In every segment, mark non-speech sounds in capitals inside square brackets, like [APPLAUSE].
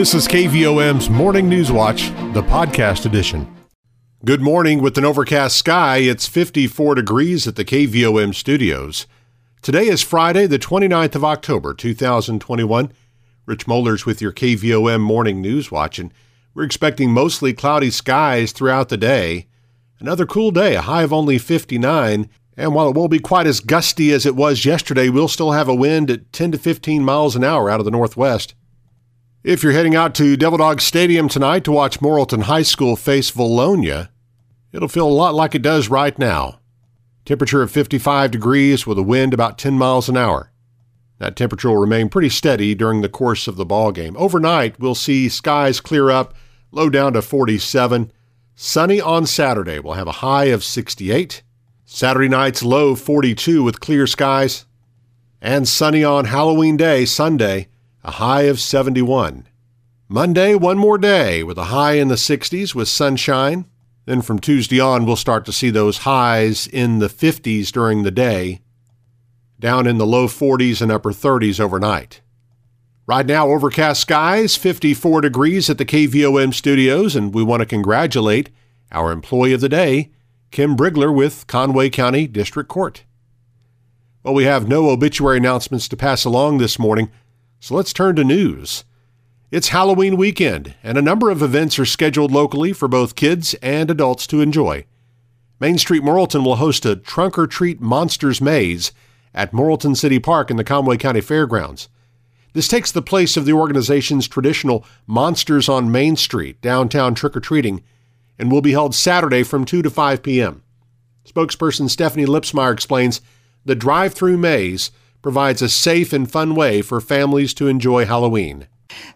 This is KVOM's Morning News Watch, the podcast edition. Good morning with an overcast sky. It's 54 degrees at the KVOM studios. Today is Friday, the 29th of October, 2021. Rich Mollers with your KVOM Morning News Watch, and we're expecting mostly cloudy skies throughout the day. Another cool day, a high of only 59, and while it won't be quite as gusty as it was yesterday, we'll still have a wind at 10 to 15 miles an hour out of the northwest. If you're heading out to Devil Dog Stadium tonight to watch Morrilton High School face Vilonia, it'll feel a lot like it does right now. Temperature of 55 degrees with a wind about 10 miles an hour. That temperature will remain pretty steady during the course of the ball game. Overnight, we'll see skies clear up, low down to 47. Sunny on Saturday. We'll have a high of 68. Saturday night's low 42 with clear skies. And sunny on Halloween Day, Sunday a high of 71. Monday, one more day with a high in the 60s with sunshine. Then from Tuesday on, we'll start to see those highs in the 50s during the day, down in the low 40s and upper 30s overnight. Right now, overcast skies, 54 degrees at the KVOM studios, and we want to congratulate our employee of the day, Kim Brigler with Conway County District Court. Well, we have no obituary announcements to pass along this morning, so let's turn to news. It's Halloween weekend, and a number of events are scheduled locally for both kids and adults to enjoy. Main Street Morrilton will host a trunk or treat monsters maze at Morrilton City Park in the Conway County Fairgrounds. This takes the place of the organization's traditional Monsters on Main Street downtown trick or treating and will be held Saturday from 2 to 5 p.m. Spokesperson Stephanie Lipsmeyer explains the drive through maze provides a safe and fun way for families to enjoy Halloween.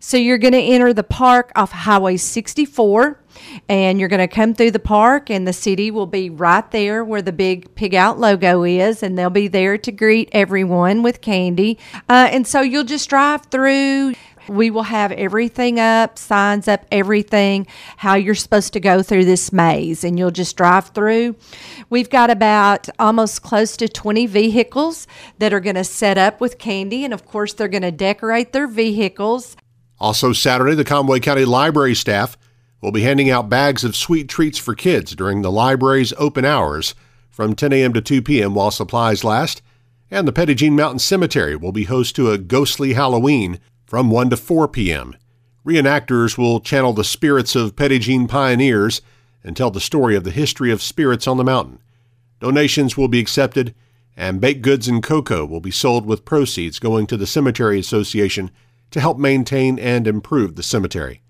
So you're going to enter the park off Highway 64 and you're going to come through the park and the city will be right there where the big pig out logo is and they'll be there to greet everyone with candy uh, and so you'll just drive through we will have everything up, signs up, everything, how you're supposed to go through this maze, and you'll just drive through. We've got about almost close to 20 vehicles that are going to set up with candy, and of course, they're going to decorate their vehicles. Also, Saturday, the Conway County Library staff will be handing out bags of sweet treats for kids during the library's open hours from 10 a.m. to 2 p.m. while supplies last. And the Jean Mountain Cemetery will be host to a ghostly Halloween from 1 to 4 p.m. Reenactors will channel the spirits of Jean pioneers and tell the story of the history of spirits on the mountain. Donations will be accepted, and baked goods and cocoa will be sold with proceeds going to the Cemetery Association to help maintain and improve the cemetery.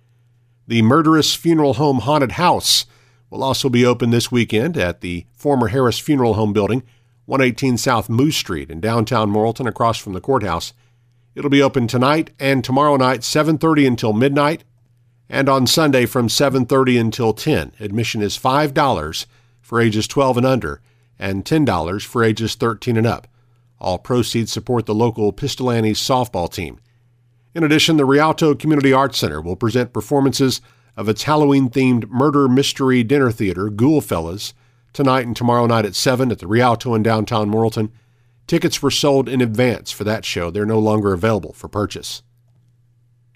The Murderous Funeral Home Haunted House will also be open this weekend at the former Harris Funeral Home building, 118 South Moose Street in downtown Morrilton across from the courthouse. It'll be open tonight and tomorrow night 7:30 until midnight and on Sunday from 7:30 until 10. Admission is $5 for ages 12 and under and $10 for ages 13 and up. All proceeds support the local Pistolani's softball team. In addition, the Rialto Community Arts Center will present performances of its Halloween themed murder mystery dinner theater, Ghoulfellas, tonight and tomorrow night at 7 at the Rialto in downtown Morrilton Tickets were sold in advance for that show. They're no longer available for purchase.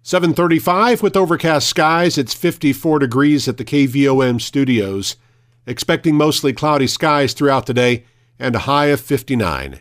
735 with overcast skies. It's 54 degrees at the KVOM studios. Expecting mostly cloudy skies throughout the day and a high of 59.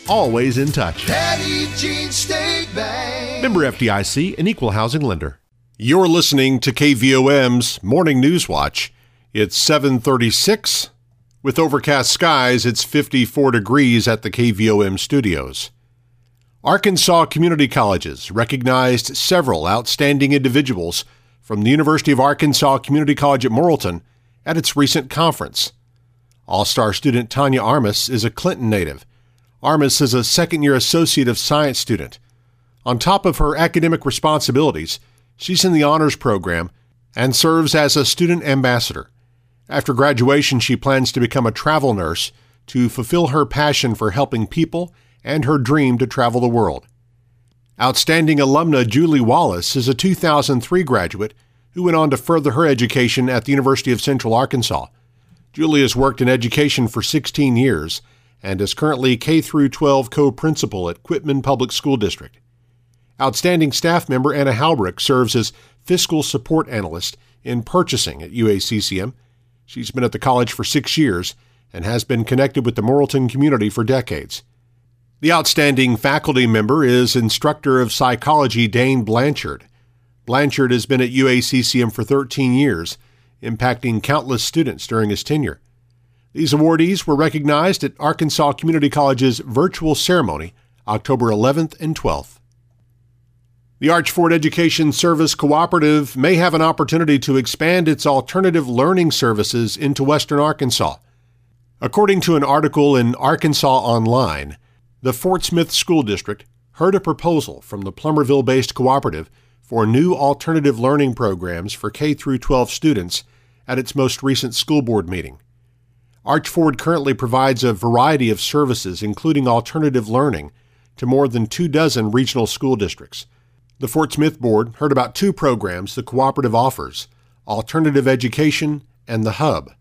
always in touch. Petit Jean State Bank. Member FDIC, an equal housing lender. You're listening to KVOM's Morning News Watch. It's 736. With overcast skies, it's 54 degrees at the KVOM studios. Arkansas Community Colleges recognized several outstanding individuals from the University of Arkansas Community College at Morrilton at its recent conference. All star student Tanya Armas is a Clinton native. Armas is a second year Associate of Science student on top of her academic responsibilities, She's in the honors program and serves as a student ambassador. After graduation, she plans to become a travel nurse to fulfill her passion for helping people and her dream to travel the world. Outstanding alumna Julie Wallace is a 2003 graduate who went on to further her education at the University of Central Arkansas. Julie has worked in education for 16 years and is currently K through 12 co-principal at Quitman Public School District. Outstanding staff member Anna Halbrick serves as fiscal support analyst in purchasing at UACCM. She's been at the college for 6 years and has been connected with the Morrilton community for decades. The outstanding faculty member is instructor of psychology Dane Blanchard. Blanchard has been at UACCM for 13 years, impacting countless students during his tenure. These awardees were recognized at Arkansas Community College's virtual ceremony October 11th and 12th. The Arch Ford Education Service Cooperative may have an opportunity to expand its alternative learning services into western Arkansas. According to an article in Arkansas Online, the Fort Smith School District heard a proposal from the Plumerville based cooperative for new alternative learning programs for K 12 students at its most recent school board meeting. Arch Ford currently provides a variety of services, including alternative learning, to more than two dozen regional school districts. The Fort Smith Board heard about two programs the cooperative offers Alternative Education and The Hub.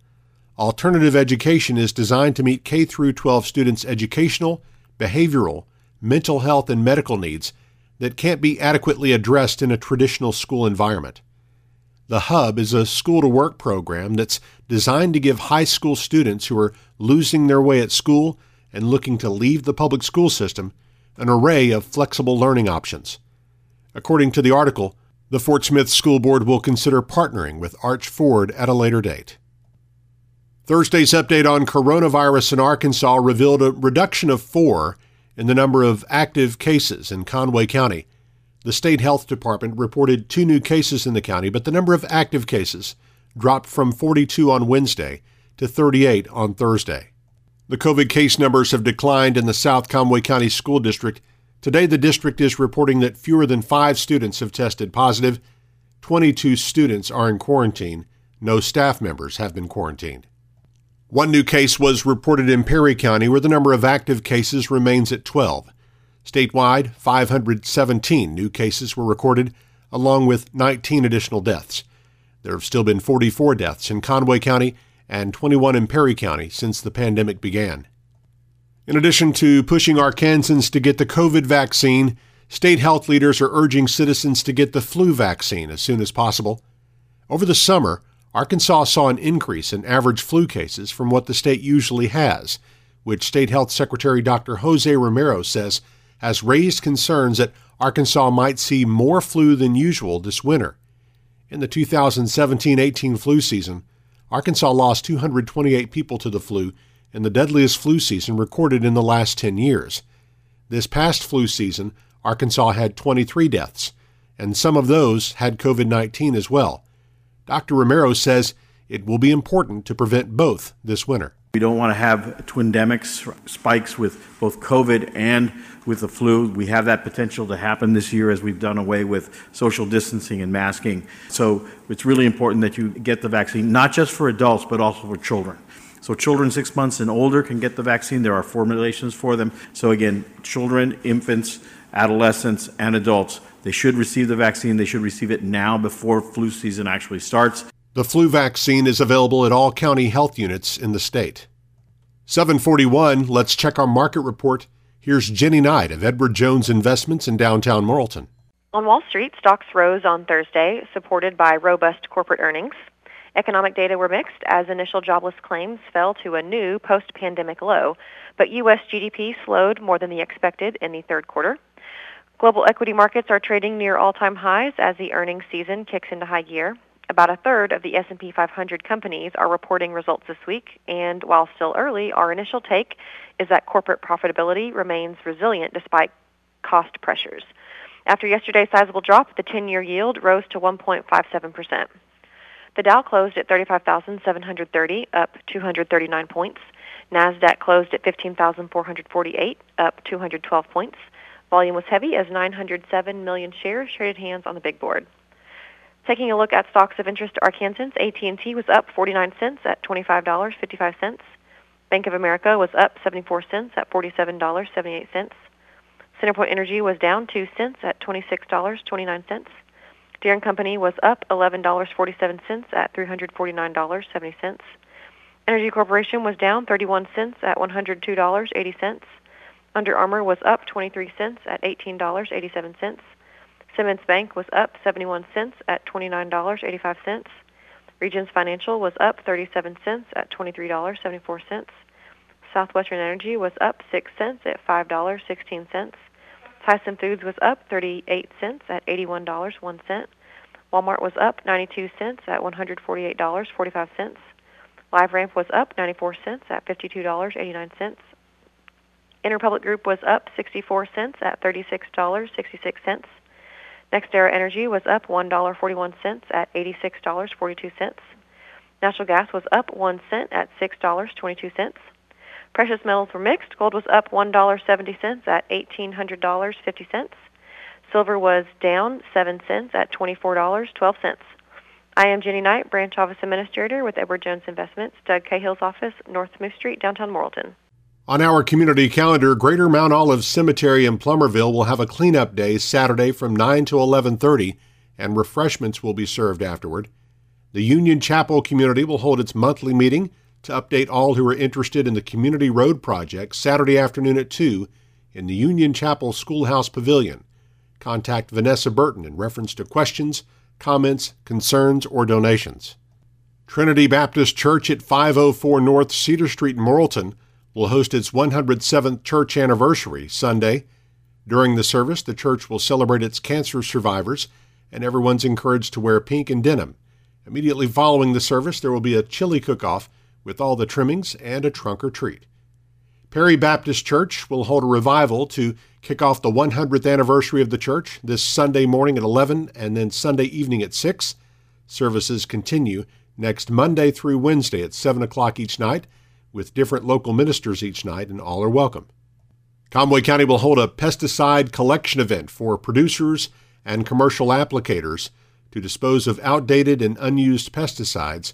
Alternative education is designed to meet K 12 students' educational, behavioral, mental health, and medical needs that can't be adequately addressed in a traditional school environment. The Hub is a school to work program that's designed to give high school students who are losing their way at school and looking to leave the public school system an array of flexible learning options. According to the article, the Fort Smith School Board will consider partnering with Arch Ford at a later date. Thursday's update on coronavirus in Arkansas revealed a reduction of four in the number of active cases in Conway County. The state health department reported two new cases in the county, but the number of active cases dropped from 42 on Wednesday to 38 on Thursday. The COVID case numbers have declined in the South Conway County School District. Today, the district is reporting that fewer than five students have tested positive. 22 students are in quarantine. No staff members have been quarantined. One new case was reported in Perry County, where the number of active cases remains at 12. Statewide, 517 new cases were recorded, along with 19 additional deaths. There have still been 44 deaths in Conway County and 21 in Perry County since the pandemic began. In addition to pushing Arkansans to get the COVID vaccine, state health leaders are urging citizens to get the flu vaccine as soon as possible. Over the summer, Arkansas saw an increase in average flu cases from what the state usually has, which State Health Secretary Dr. Jose Romero says has raised concerns that Arkansas might see more flu than usual this winter. In the 2017 18 flu season, Arkansas lost 228 people to the flu in the deadliest flu season recorded in the last 10 years. This past flu season, Arkansas had 23 deaths, and some of those had COVID 19 as well. Dr. Romero says it will be important to prevent both this winter. We don't want to have twindemics, spikes with both COVID and with the flu. We have that potential to happen this year as we've done away with social distancing and masking. So it's really important that you get the vaccine, not just for adults, but also for children. So children six months and older can get the vaccine. There are formulations for them. So again, children, infants, adolescents, and adults they should receive the vaccine. They should receive it now before flu season actually starts. The flu vaccine is available at all county health units in the state. 741, let's check our market report. Here's Jenny Knight of Edward Jones Investments in downtown Morrilton. On Wall Street, stocks rose on Thursday, supported by robust corporate earnings. Economic data were mixed as initial jobless claims fell to a new post pandemic low, but U.S. GDP slowed more than the expected in the third quarter. Global equity markets are trading near all-time highs as the earnings season kicks into high gear. About a third of the S&P 500 companies are reporting results this week, and while still early, our initial take is that corporate profitability remains resilient despite cost pressures. After yesterday's sizable drop, the 10-year yield rose to 1.57%. The Dow closed at 35,730, up 239 points. Nasdaq closed at 15,448, up 212 points. Volume was heavy as 907 million shares traded hands on the big board. Taking a look at stocks of interest to Arkansans, AT&T was up 49 cents at $25.55. Bank of America was up 74 cents at $47.78. Centerpoint Energy was down 2 cents at $26.29. Deere & Company was up $11.47 at $349.70. Entergy Corporation was down 31 cents at $102.80. Under Armour was up 23 cents at $18.87. Simmons Bank was up 71 cents at $29.85. Regions Financial was up 37 cents at $23.74. Southwestern Energy was up 6 cents at $5.16. Tyson Foods was up 38 cents at $81.01. Walmart was up 92 cents at $148.45. LiveRamp was up 94 cents at $52.89. Interpublic Group was up 64 cents at $36.66. NextEra Energy was up $1.41 at $86.42. Natural gas was up 1 cent at $6.22. Precious metals were mixed. Gold was up $1.70 at $1,800.50. Silver was down 7 cents at $24.12. I am Jenny Knight, Branch Office Administrator with Edward Jones Investments, Doug Cahill's office, North Smith Street, downtown Morrilton. On our community calendar, Greater Mount Olive Cemetery in Plumerville will have a cleanup day Saturday from 9 to 11:30 and refreshments will be served afterward. The Union Chapel community will hold its monthly meeting to update all who are interested in the community road project Saturday afternoon at 2 in the Union Chapel Schoolhouse Pavilion. Contact Vanessa Burton in reference to questions, comments, concerns, or donations. Trinity Baptist Church at 504 North Cedar Street in Morrilton will host its 107th church anniversary Sunday. During the service, the church will celebrate its cancer survivors, and everyone's encouraged to wear pink and denim. Immediately following the service, there will be a chili cook off with all the trimmings and a trunk or treat. Perry Baptist Church will hold a revival to kick off the 100th anniversary of the church this Sunday morning at 11 and then Sunday evening at 6. Services continue next Monday through Wednesday at 7 o'clock each night with different local ministers each night, and all are welcome. Conway County will hold a pesticide collection event for producers and commercial applicators to dispose of outdated and unused pesticides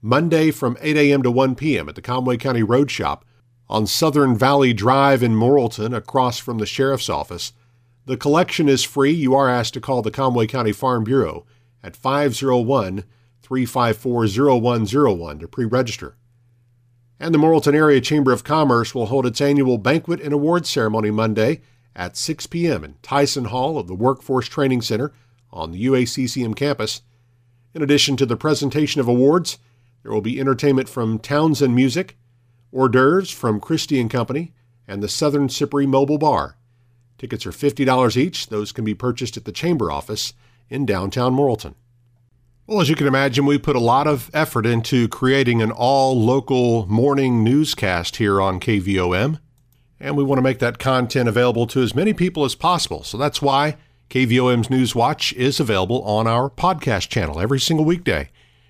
Monday from 8 a.m. to 1 p.m. at the Conway County Road Shop on Southern Valley Drive in Morrilton across from the Sheriff's Office. The collection is free. You are asked to call the Conway County Farm Bureau at 501 354 0101 to pre register. And the Morrilton Area Chamber of Commerce will hold its annual banquet and awards ceremony Monday at 6 p.m. in Tyson Hall of the Workforce Training Center on the UACCM campus. In addition to the presentation of awards, there will be entertainment from Townsend Music, hors d'oeuvres from Christie and Company, and the Southern Cypri Mobile Bar. Tickets are $50 each. Those can be purchased at the Chamber office in downtown Morrilton. Well, as you can imagine, we put a lot of effort into creating an all local morning newscast here on KVOM, and we want to make that content available to as many people as possible. So that's why KVOM's News Watch is available on our podcast channel every single weekday.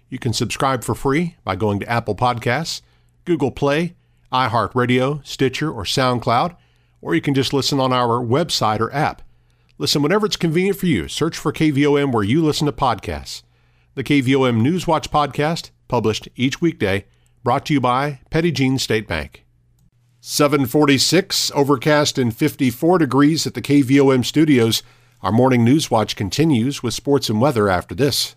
You can subscribe for free by going to Apple Podcasts, Google Play, iHeartRadio, Stitcher, or SoundCloud, or you can just listen on our website or app. Listen whenever it's convenient for you. Search for KVOM where you listen to podcasts the KVOM Newswatch podcast, published each weekday, brought to you by Petit Jean State Bank. 746, overcast and 54 degrees at the KVOM studios. Our morning Newswatch continues with sports and weather after this.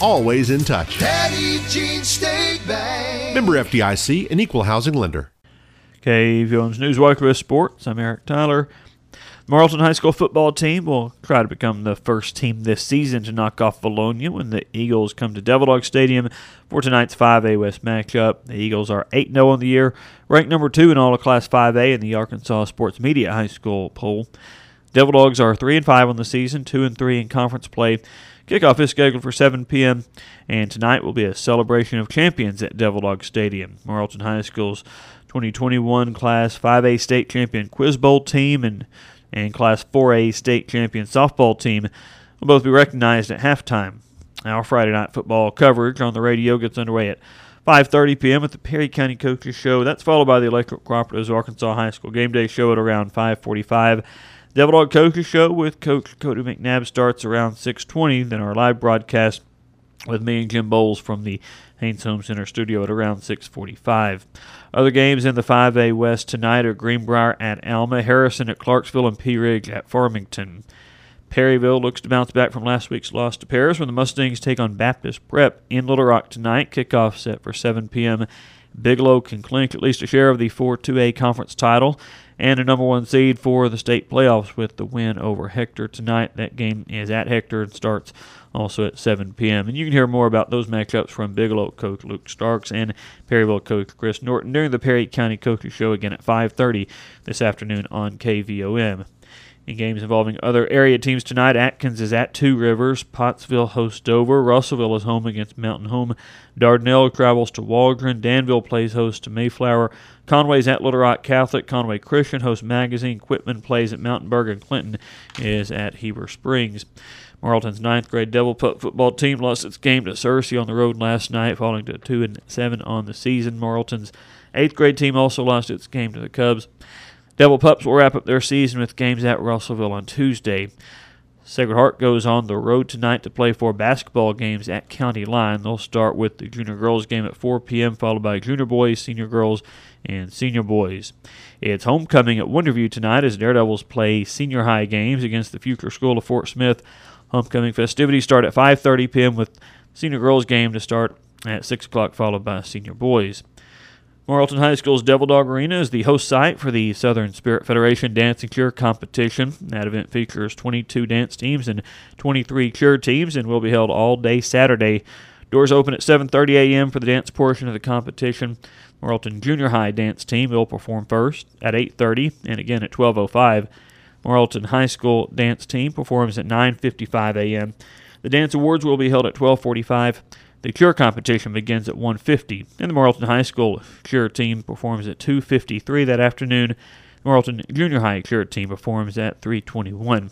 always in touch. Petit Jean State Bank. Member FDIC, an equal housing lender. KVOM's Newswatch with Sports. I'm Eric Tyler. The Morrilton High School football team will try to become the first team this season to knock off Vilonia when the Eagles come to Devil Dog Stadium for tonight's 5A West matchup. The Eagles are 8 0 on the year, ranked number 2 in all of Class 5A in the Arkansas Sports Media High School poll. Devil Dogs are 3 and 5 on the season, 2 and 3 in conference play. Kickoff is scheduled for 7 p.m. and tonight will be a celebration of champions at Devil Dog Stadium. Morrilton High School's 2021 Class 5A state champion Quiz Bowl team and and Class 4A state champion softball team will both be recognized at halftime. Our Friday night football coverage on the radio gets underway at 5:30 p.m. at the Perry County Coaches Show. That's followed by the Electric Cooperatives Arkansas High School Game Day Show at around 5:45. Devil Dog Coaches Show with Coach Cody McNabb starts around 6:20. Then our live broadcast with me and Jim Bowles from the Haynes Home Center studio at around 6:45. Other games in the 5A West tonight are Greenbrier at Alma, Harrison at Clarksville, and Pea Ridge at Farmington. Perryville looks to bounce back from last week's loss to Paris when the Mustangs take on Baptist Prep in Little Rock tonight. Kickoff set for 7 p.m. Bigelow can clinch at least a share of the 4-2A conference title and a number one seed for the state playoffs with the win over Hector tonight. That game is at Hector and starts also at 7 p.m. And you can hear more about those matchups from Bigelow coach Luke Starks and Perryville coach Chris Norton during the Perry County Coaches Show again at 5:30 this afternoon on KVOM. In games involving other area teams tonight, Atkins is at Two Rivers, Pottsville hosts Dover, Russellville is home against Mountain Home, Dardanelle travels to Waldron, Danville plays host to Mayflower, Conway's at Little Rock Catholic, Conway Christian hosts Magazine, Quitman plays at Mountainburg, and Clinton is at Heber Springs. Morrilton's ninth grade Devil Pup football team lost its game to Searcy on the road last night, falling to two and seven on the season. Morrilton's eighth grade team also lost its game to the Cubs. Devil Pups will wrap up their season with games at Russellville on Tuesday. Sacred Heart goes on the road tonight to play four basketball games at County Line. They'll start with the junior girls game at 4 p.m., followed by junior boys, senior girls, and senior boys. It's homecoming at Wonderview tonight as Daredevils play senior high games against the future school of Fort Smith. Homecoming festivities start at 5:30 p.m. with senior girls game to start at 6 o'clock, followed by senior boys. Morrilton High School's Devil Dog Arena is the host site for the Southern Spirit Federation Dance and Cure competition. That event features 22 dance teams and 23 cure teams and will be held all day Saturday. Doors open at 7:30 a.m. for the dance portion of the competition. Morrilton Junior High dance team will perform first at 8:30 and again at 12:05. Morrilton High School dance team performs at 9:55 a.m. The dance awards will be held at 12:45. The Cure competition begins at 1:50, and the Morrilton High School Cure team performs at 2:53 that afternoon. The Morrilton Junior High Cure team performs at 3:21.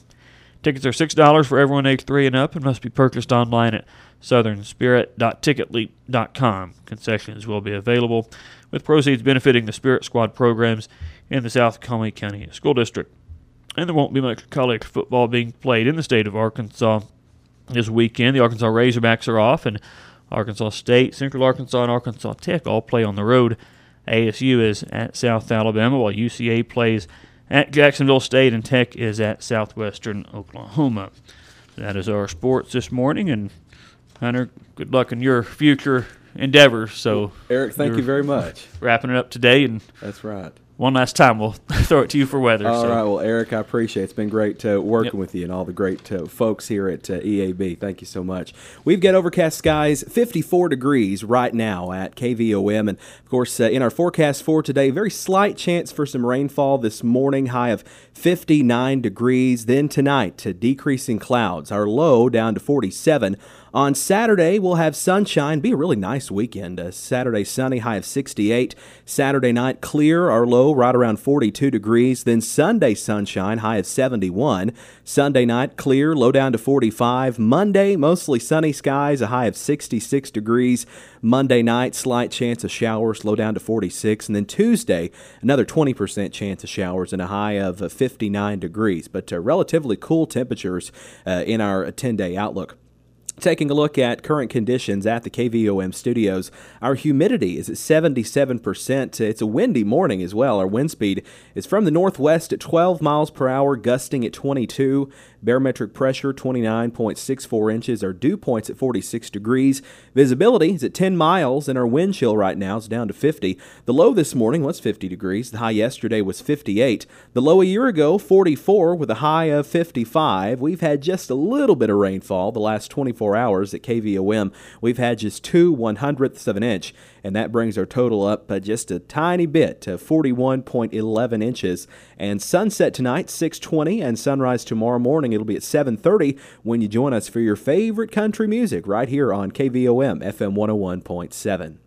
Tickets are six dollars for everyone age three and up, and must be purchased online at southernspirit.ticketleap.com. Concessions will be available, with proceeds benefiting the Spirit Squad programs in the South Conway County School District. And there won't be much college football being played in the state of Arkansas this weekend. The Arkansas Razorbacks are off, and Arkansas State, Central Arkansas, and Arkansas Tech all play on the road. ASU is at South Alabama, while UCA plays at Jacksonville State, and Tech is at Southwestern Oklahoma. That is our sports this morning, and Hunter, good luck in your future endeavors. So, Eric, thank you very much. Wrapping it up today, and That's right. One last time we'll [LAUGHS] throw it to you for weather. All so. right. Well, Eric, I appreciate it. It's been great uh, working Yep. with you and all the great uh, folks here at uh, EAB. Thank you so much. We've got overcast skies, 54 degrees right now at KVOM. And, of course, uh, in our forecast for today, very slight chance for some rainfall this morning, high of 59 degrees. Then tonight, to decreasing clouds, our low down to 47. On Saturday, we'll have sunshine. Be a really nice weekend. Uh, Saturday, sunny, high of 68. Saturday night, clear, our low right around 42 degrees. Then Sunday, sunshine, high of 71. Sunday night, clear, low down to 45. Monday, mostly sunny skies, a high of 66 degrees. Monday night, slight chance of showers, low down to 46. And then Tuesday, another 20% chance of showers and a high of uh, 59 degrees. But uh, relatively cool temperatures uh, in our 10 day outlook. Taking a look at current conditions at the KVOM studios, our humidity is at 77%. It's a windy morning as well. Our wind speed is from the northwest at 12 miles per hour, gusting at 22. Barometric pressure 29.64 inches. Our dew points at 46 degrees. Visibility is at 10 miles, and our wind chill right now is down to 50. The low this morning was 50 degrees. The high yesterday was 58. The low a year ago, 44, with a high of 55. We've had just a little bit of rainfall the last 24 24 hours at KVOM, we've had just two one hundredths of an inch, and that brings our total up just a tiny bit to 41.11 inches. And sunset tonight, 6:20, and sunrise tomorrow morning. It'll be at 7:30 when you join us for your favorite country music right here on KVOM FM 101.7.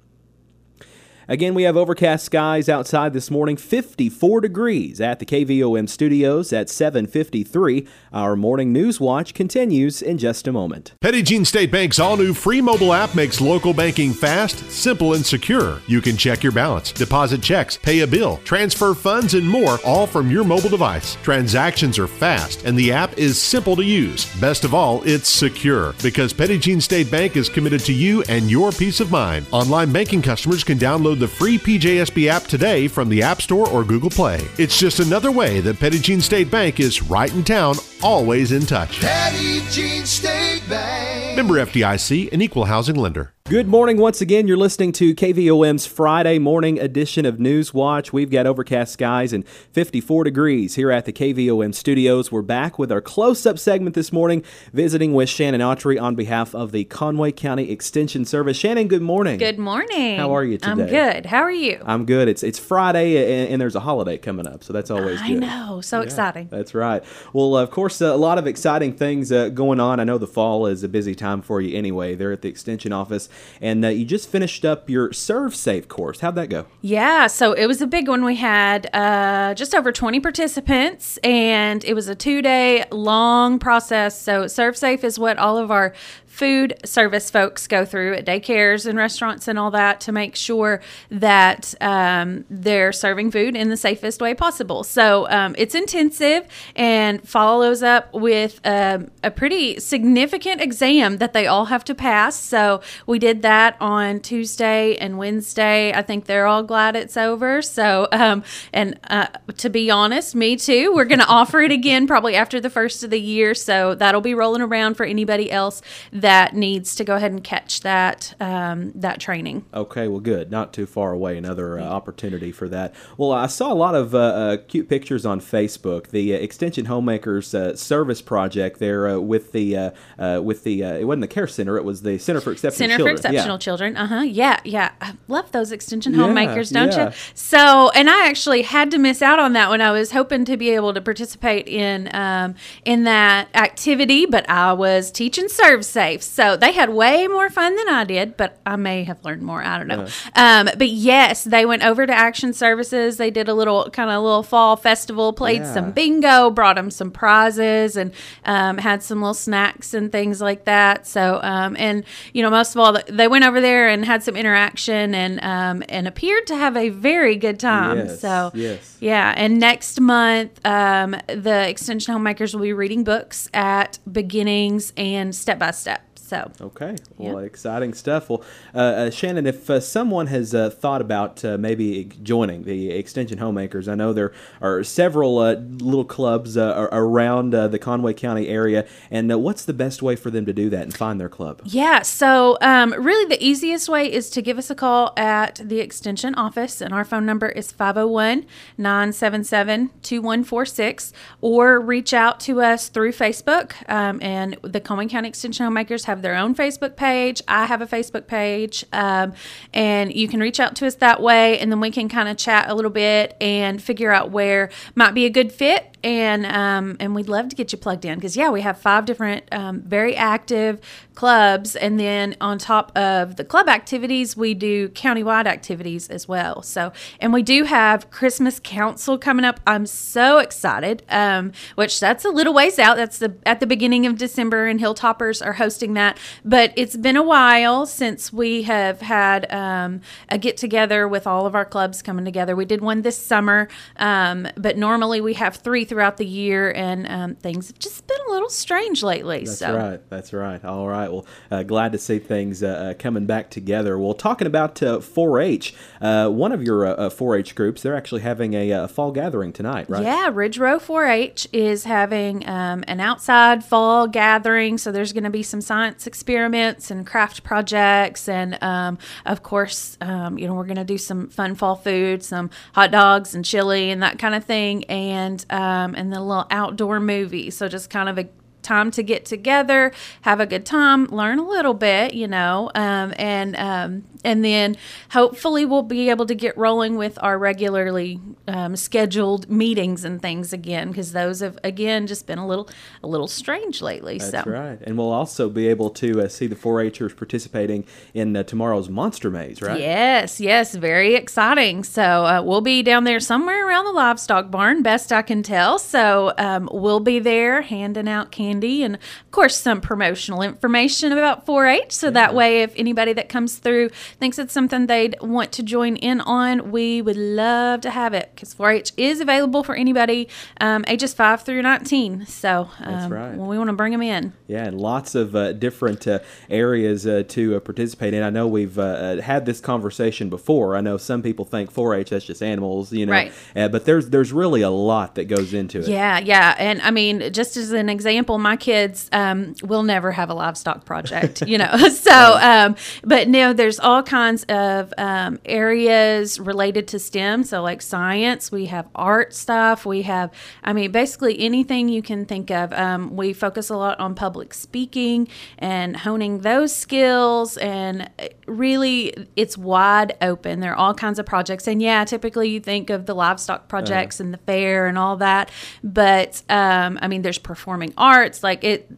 Again, we have overcast skies outside this morning, 54 degrees at the KVOM studios at 7:53. Our morning news watch continues in just a moment. Petit Jean State Bank's all new free mobile app makes local banking fast, simple, and secure. You can check your balance, deposit checks, pay a bill, transfer funds, and more, all from your mobile device. Transactions are fast, and the app is simple to use. Best of all, it's secure because Petit Jean State Bank is committed to you and your peace of mind. Online banking customers can download the free PJSB app today from the App Store or Google Play. It's just another way that Petit Jean State Bank is right in town, always in touch. Petit Jean State Bank. Member FDIC, an equal housing lender. Good morning once again. You're listening to KVOM's Friday morning edition of News Watch. We've got overcast skies and 54 degrees here at the KVOM studios. We're back with our close up segment this morning, visiting with Shannon Autry on behalf of the Conway County Extension Service. Shannon, good morning. Good morning. How are you today? I'm good. How are you? I'm good. It's it's Friday and, and there's a holiday coming up, so that's always I good. know. So exciting. That's right. Well, of course, uh, a lot of exciting things uh, going on. I know the fall is a busy time for you anyway. There at the extension office, and uh, you just finished up your ServSafe course. How'd that go? Yeah, so it was a big one. We had uh, just over 20 participants, and it was a two day long process. So, ServSafe is what all of our food service folks go through at daycares and restaurants and all that to make sure that um, they're serving food in the safest way possible. So, um, it's intensive and follows up with um, a pretty significant exam that they all have to pass. So, we did that on Tuesday and Wednesday. I think they're all glad it's over. So, um, and uh, to be honest, me too. We're going [LAUGHS] to offer it again probably after the first of the year. So that'll be rolling around for anybody else that needs to go ahead and catch that um, that training. Okay, well, good. Not too far away. Another uh, opportunity for that. Well, I saw a lot of uh, uh, cute pictures on Facebook. The uh, Extension Homemakers uh, Service Project there uh, with the uh, uh, with the uh, it wasn't the care center. It was the Center for Exceptional Children. Center Children. for Exceptional Yeah. Children. Uh huh. Yeah, yeah. I love those extension Yeah, homemakers, don't yeah. you? So, and I actually had to miss out on that when I was hoping to be able to participate in um, in that activity, but I was teaching ServSafe, so they had way more fun than I did. But I may have learned more. I don't know. Um, but yes, they went over to Action Services. They did a little kind of little fall festival, played Yeah. some bingo, brought them some prizes, and um, had some little snacks and things like that. So, um, and you know, most of all, they went over there and had some interaction and um, and appeared to have a very good time. Yes, So, yes. yeah. And next month, um, the Extension Homemakers will be reading books at Beginnings and Step by Step. So, Okay, well, exciting stuff. Well, uh, uh, Shannon, if uh, someone has uh, thought about uh, maybe joining the Extension Homemakers, I know there are several uh, little clubs uh, around uh, the Conway County area, and uh, what's the best way for them to do that and find their club? Yeah, so um, really the easiest way is to give us a call at the Extension office, and our phone number is 501 977 2146, or reach out to us through Facebook. Um, and the Coleman County Extension Homemakers have their own Facebook page. I have a Facebook page, um, and you can reach out to us that way, and then we can kind of chat a little bit and figure out where might be a good fit and um, and we'd love to get you plugged in because yeah, we have five different um, very active clubs, and then on top of the club activities, we do countywide activities as well. So, and we do have Christmas Council coming up. I'm so excited. Um, which that's a little ways out. That's the at the beginning of December, and Hilltoppers are hosting that. But it's been a while since we have had um, a get together with all of our clubs coming together. We did one this summer, um, but normally we have three throughout the year, and um, things have just been a little strange lately. That's so. right. That's right. All right. Well, uh, glad to see things uh, uh, coming back together. Well, talking about uh, 4-H, uh, one of your uh, uh, 4-H groups, they're actually having a uh, fall gathering tonight, right? Yeah, Ridge Row 4-H is having um, an outside fall gathering, so there's going to be some science experiments and craft projects, and um, of course, um, you know, we're going to do some fun fall food, some hot dogs and chili and that kind of thing, and um, and the little outdoor movie. So just kind of a time to get together, have a good time, learn a little bit, you know, um, and um, and then hopefully we'll be able to get rolling with our regularly um, scheduled meetings and things again because those have again just been a little a little strange lately. That's so right. And we'll also be able to uh, see the 4-Hers participating in uh, tomorrow's Monster Maze, right? Yes, yes, very exciting. So uh, we'll be down there somewhere around the livestock barn, best I can tell. So um, we'll be there handing out candy and, of course, some promotional information about 4-H. So that way, if anybody that comes through thinks it's something they'd want to join in on, we would love to have it because 4-H is available for anybody um, ages five through 19. So um, right. we want to bring them in. Yeah, and lots of uh, different uh, areas uh, to uh, participate in. I know we've uh, uh, had this conversation before. I know some people think 4-H that's just animals, you know, Right. uh, but there's there's really a lot that goes into it. Yeah, yeah, and I mean, just as an example, my kids um, will never have a livestock project, you know. [LAUGHS] so, um, but no, there's all kinds of um, areas related to STEM. So, like science, we have art stuff, we have, I mean, basically anything you can think of. Um, we focus a lot on public speaking and honing those skills, and really, it's wide open. There are all kinds of projects, and yeah, typically you think of the livestock projects and the fair and all that, but um, I mean, there's performing arts, like it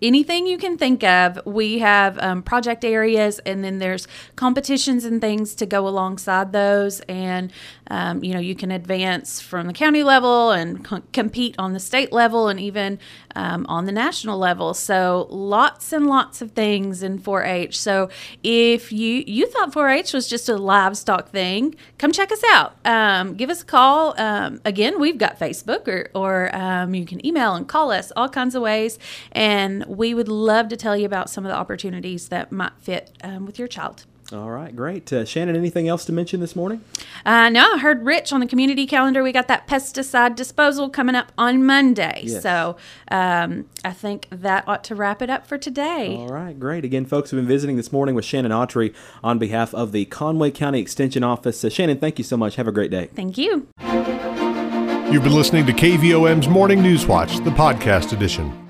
anything you can think of. We have um, project areas, and then there's competitions and things to go alongside those. And um, you know, you can advance from the county level and co- compete on the state level, and even um, on the national level. So lots and lots of things in 4-H. So if you you thought 4-H was just a livestock thing, come check us out. Um, give us a call. Um, again, we've got Facebook, or or um, you can email and call us all kinds of ways, and we would love to tell you about some of the opportunities that might fit um, with your child. All right, great. Uh, Shannon, anything else to mention this morning? Uh, no, I heard Rich on the community calendar. We got that pesticide disposal coming up on Monday. Yes. So um, I think that ought to wrap it up for today. All right, great. Again, folks, we've been visiting this morning with Shannon Autry on behalf of the Conway County Extension Office. Uh, Shannon, thank you so much. Have a great day. Thank you. You've been listening to KVOM's Morning News Watch, the podcast edition.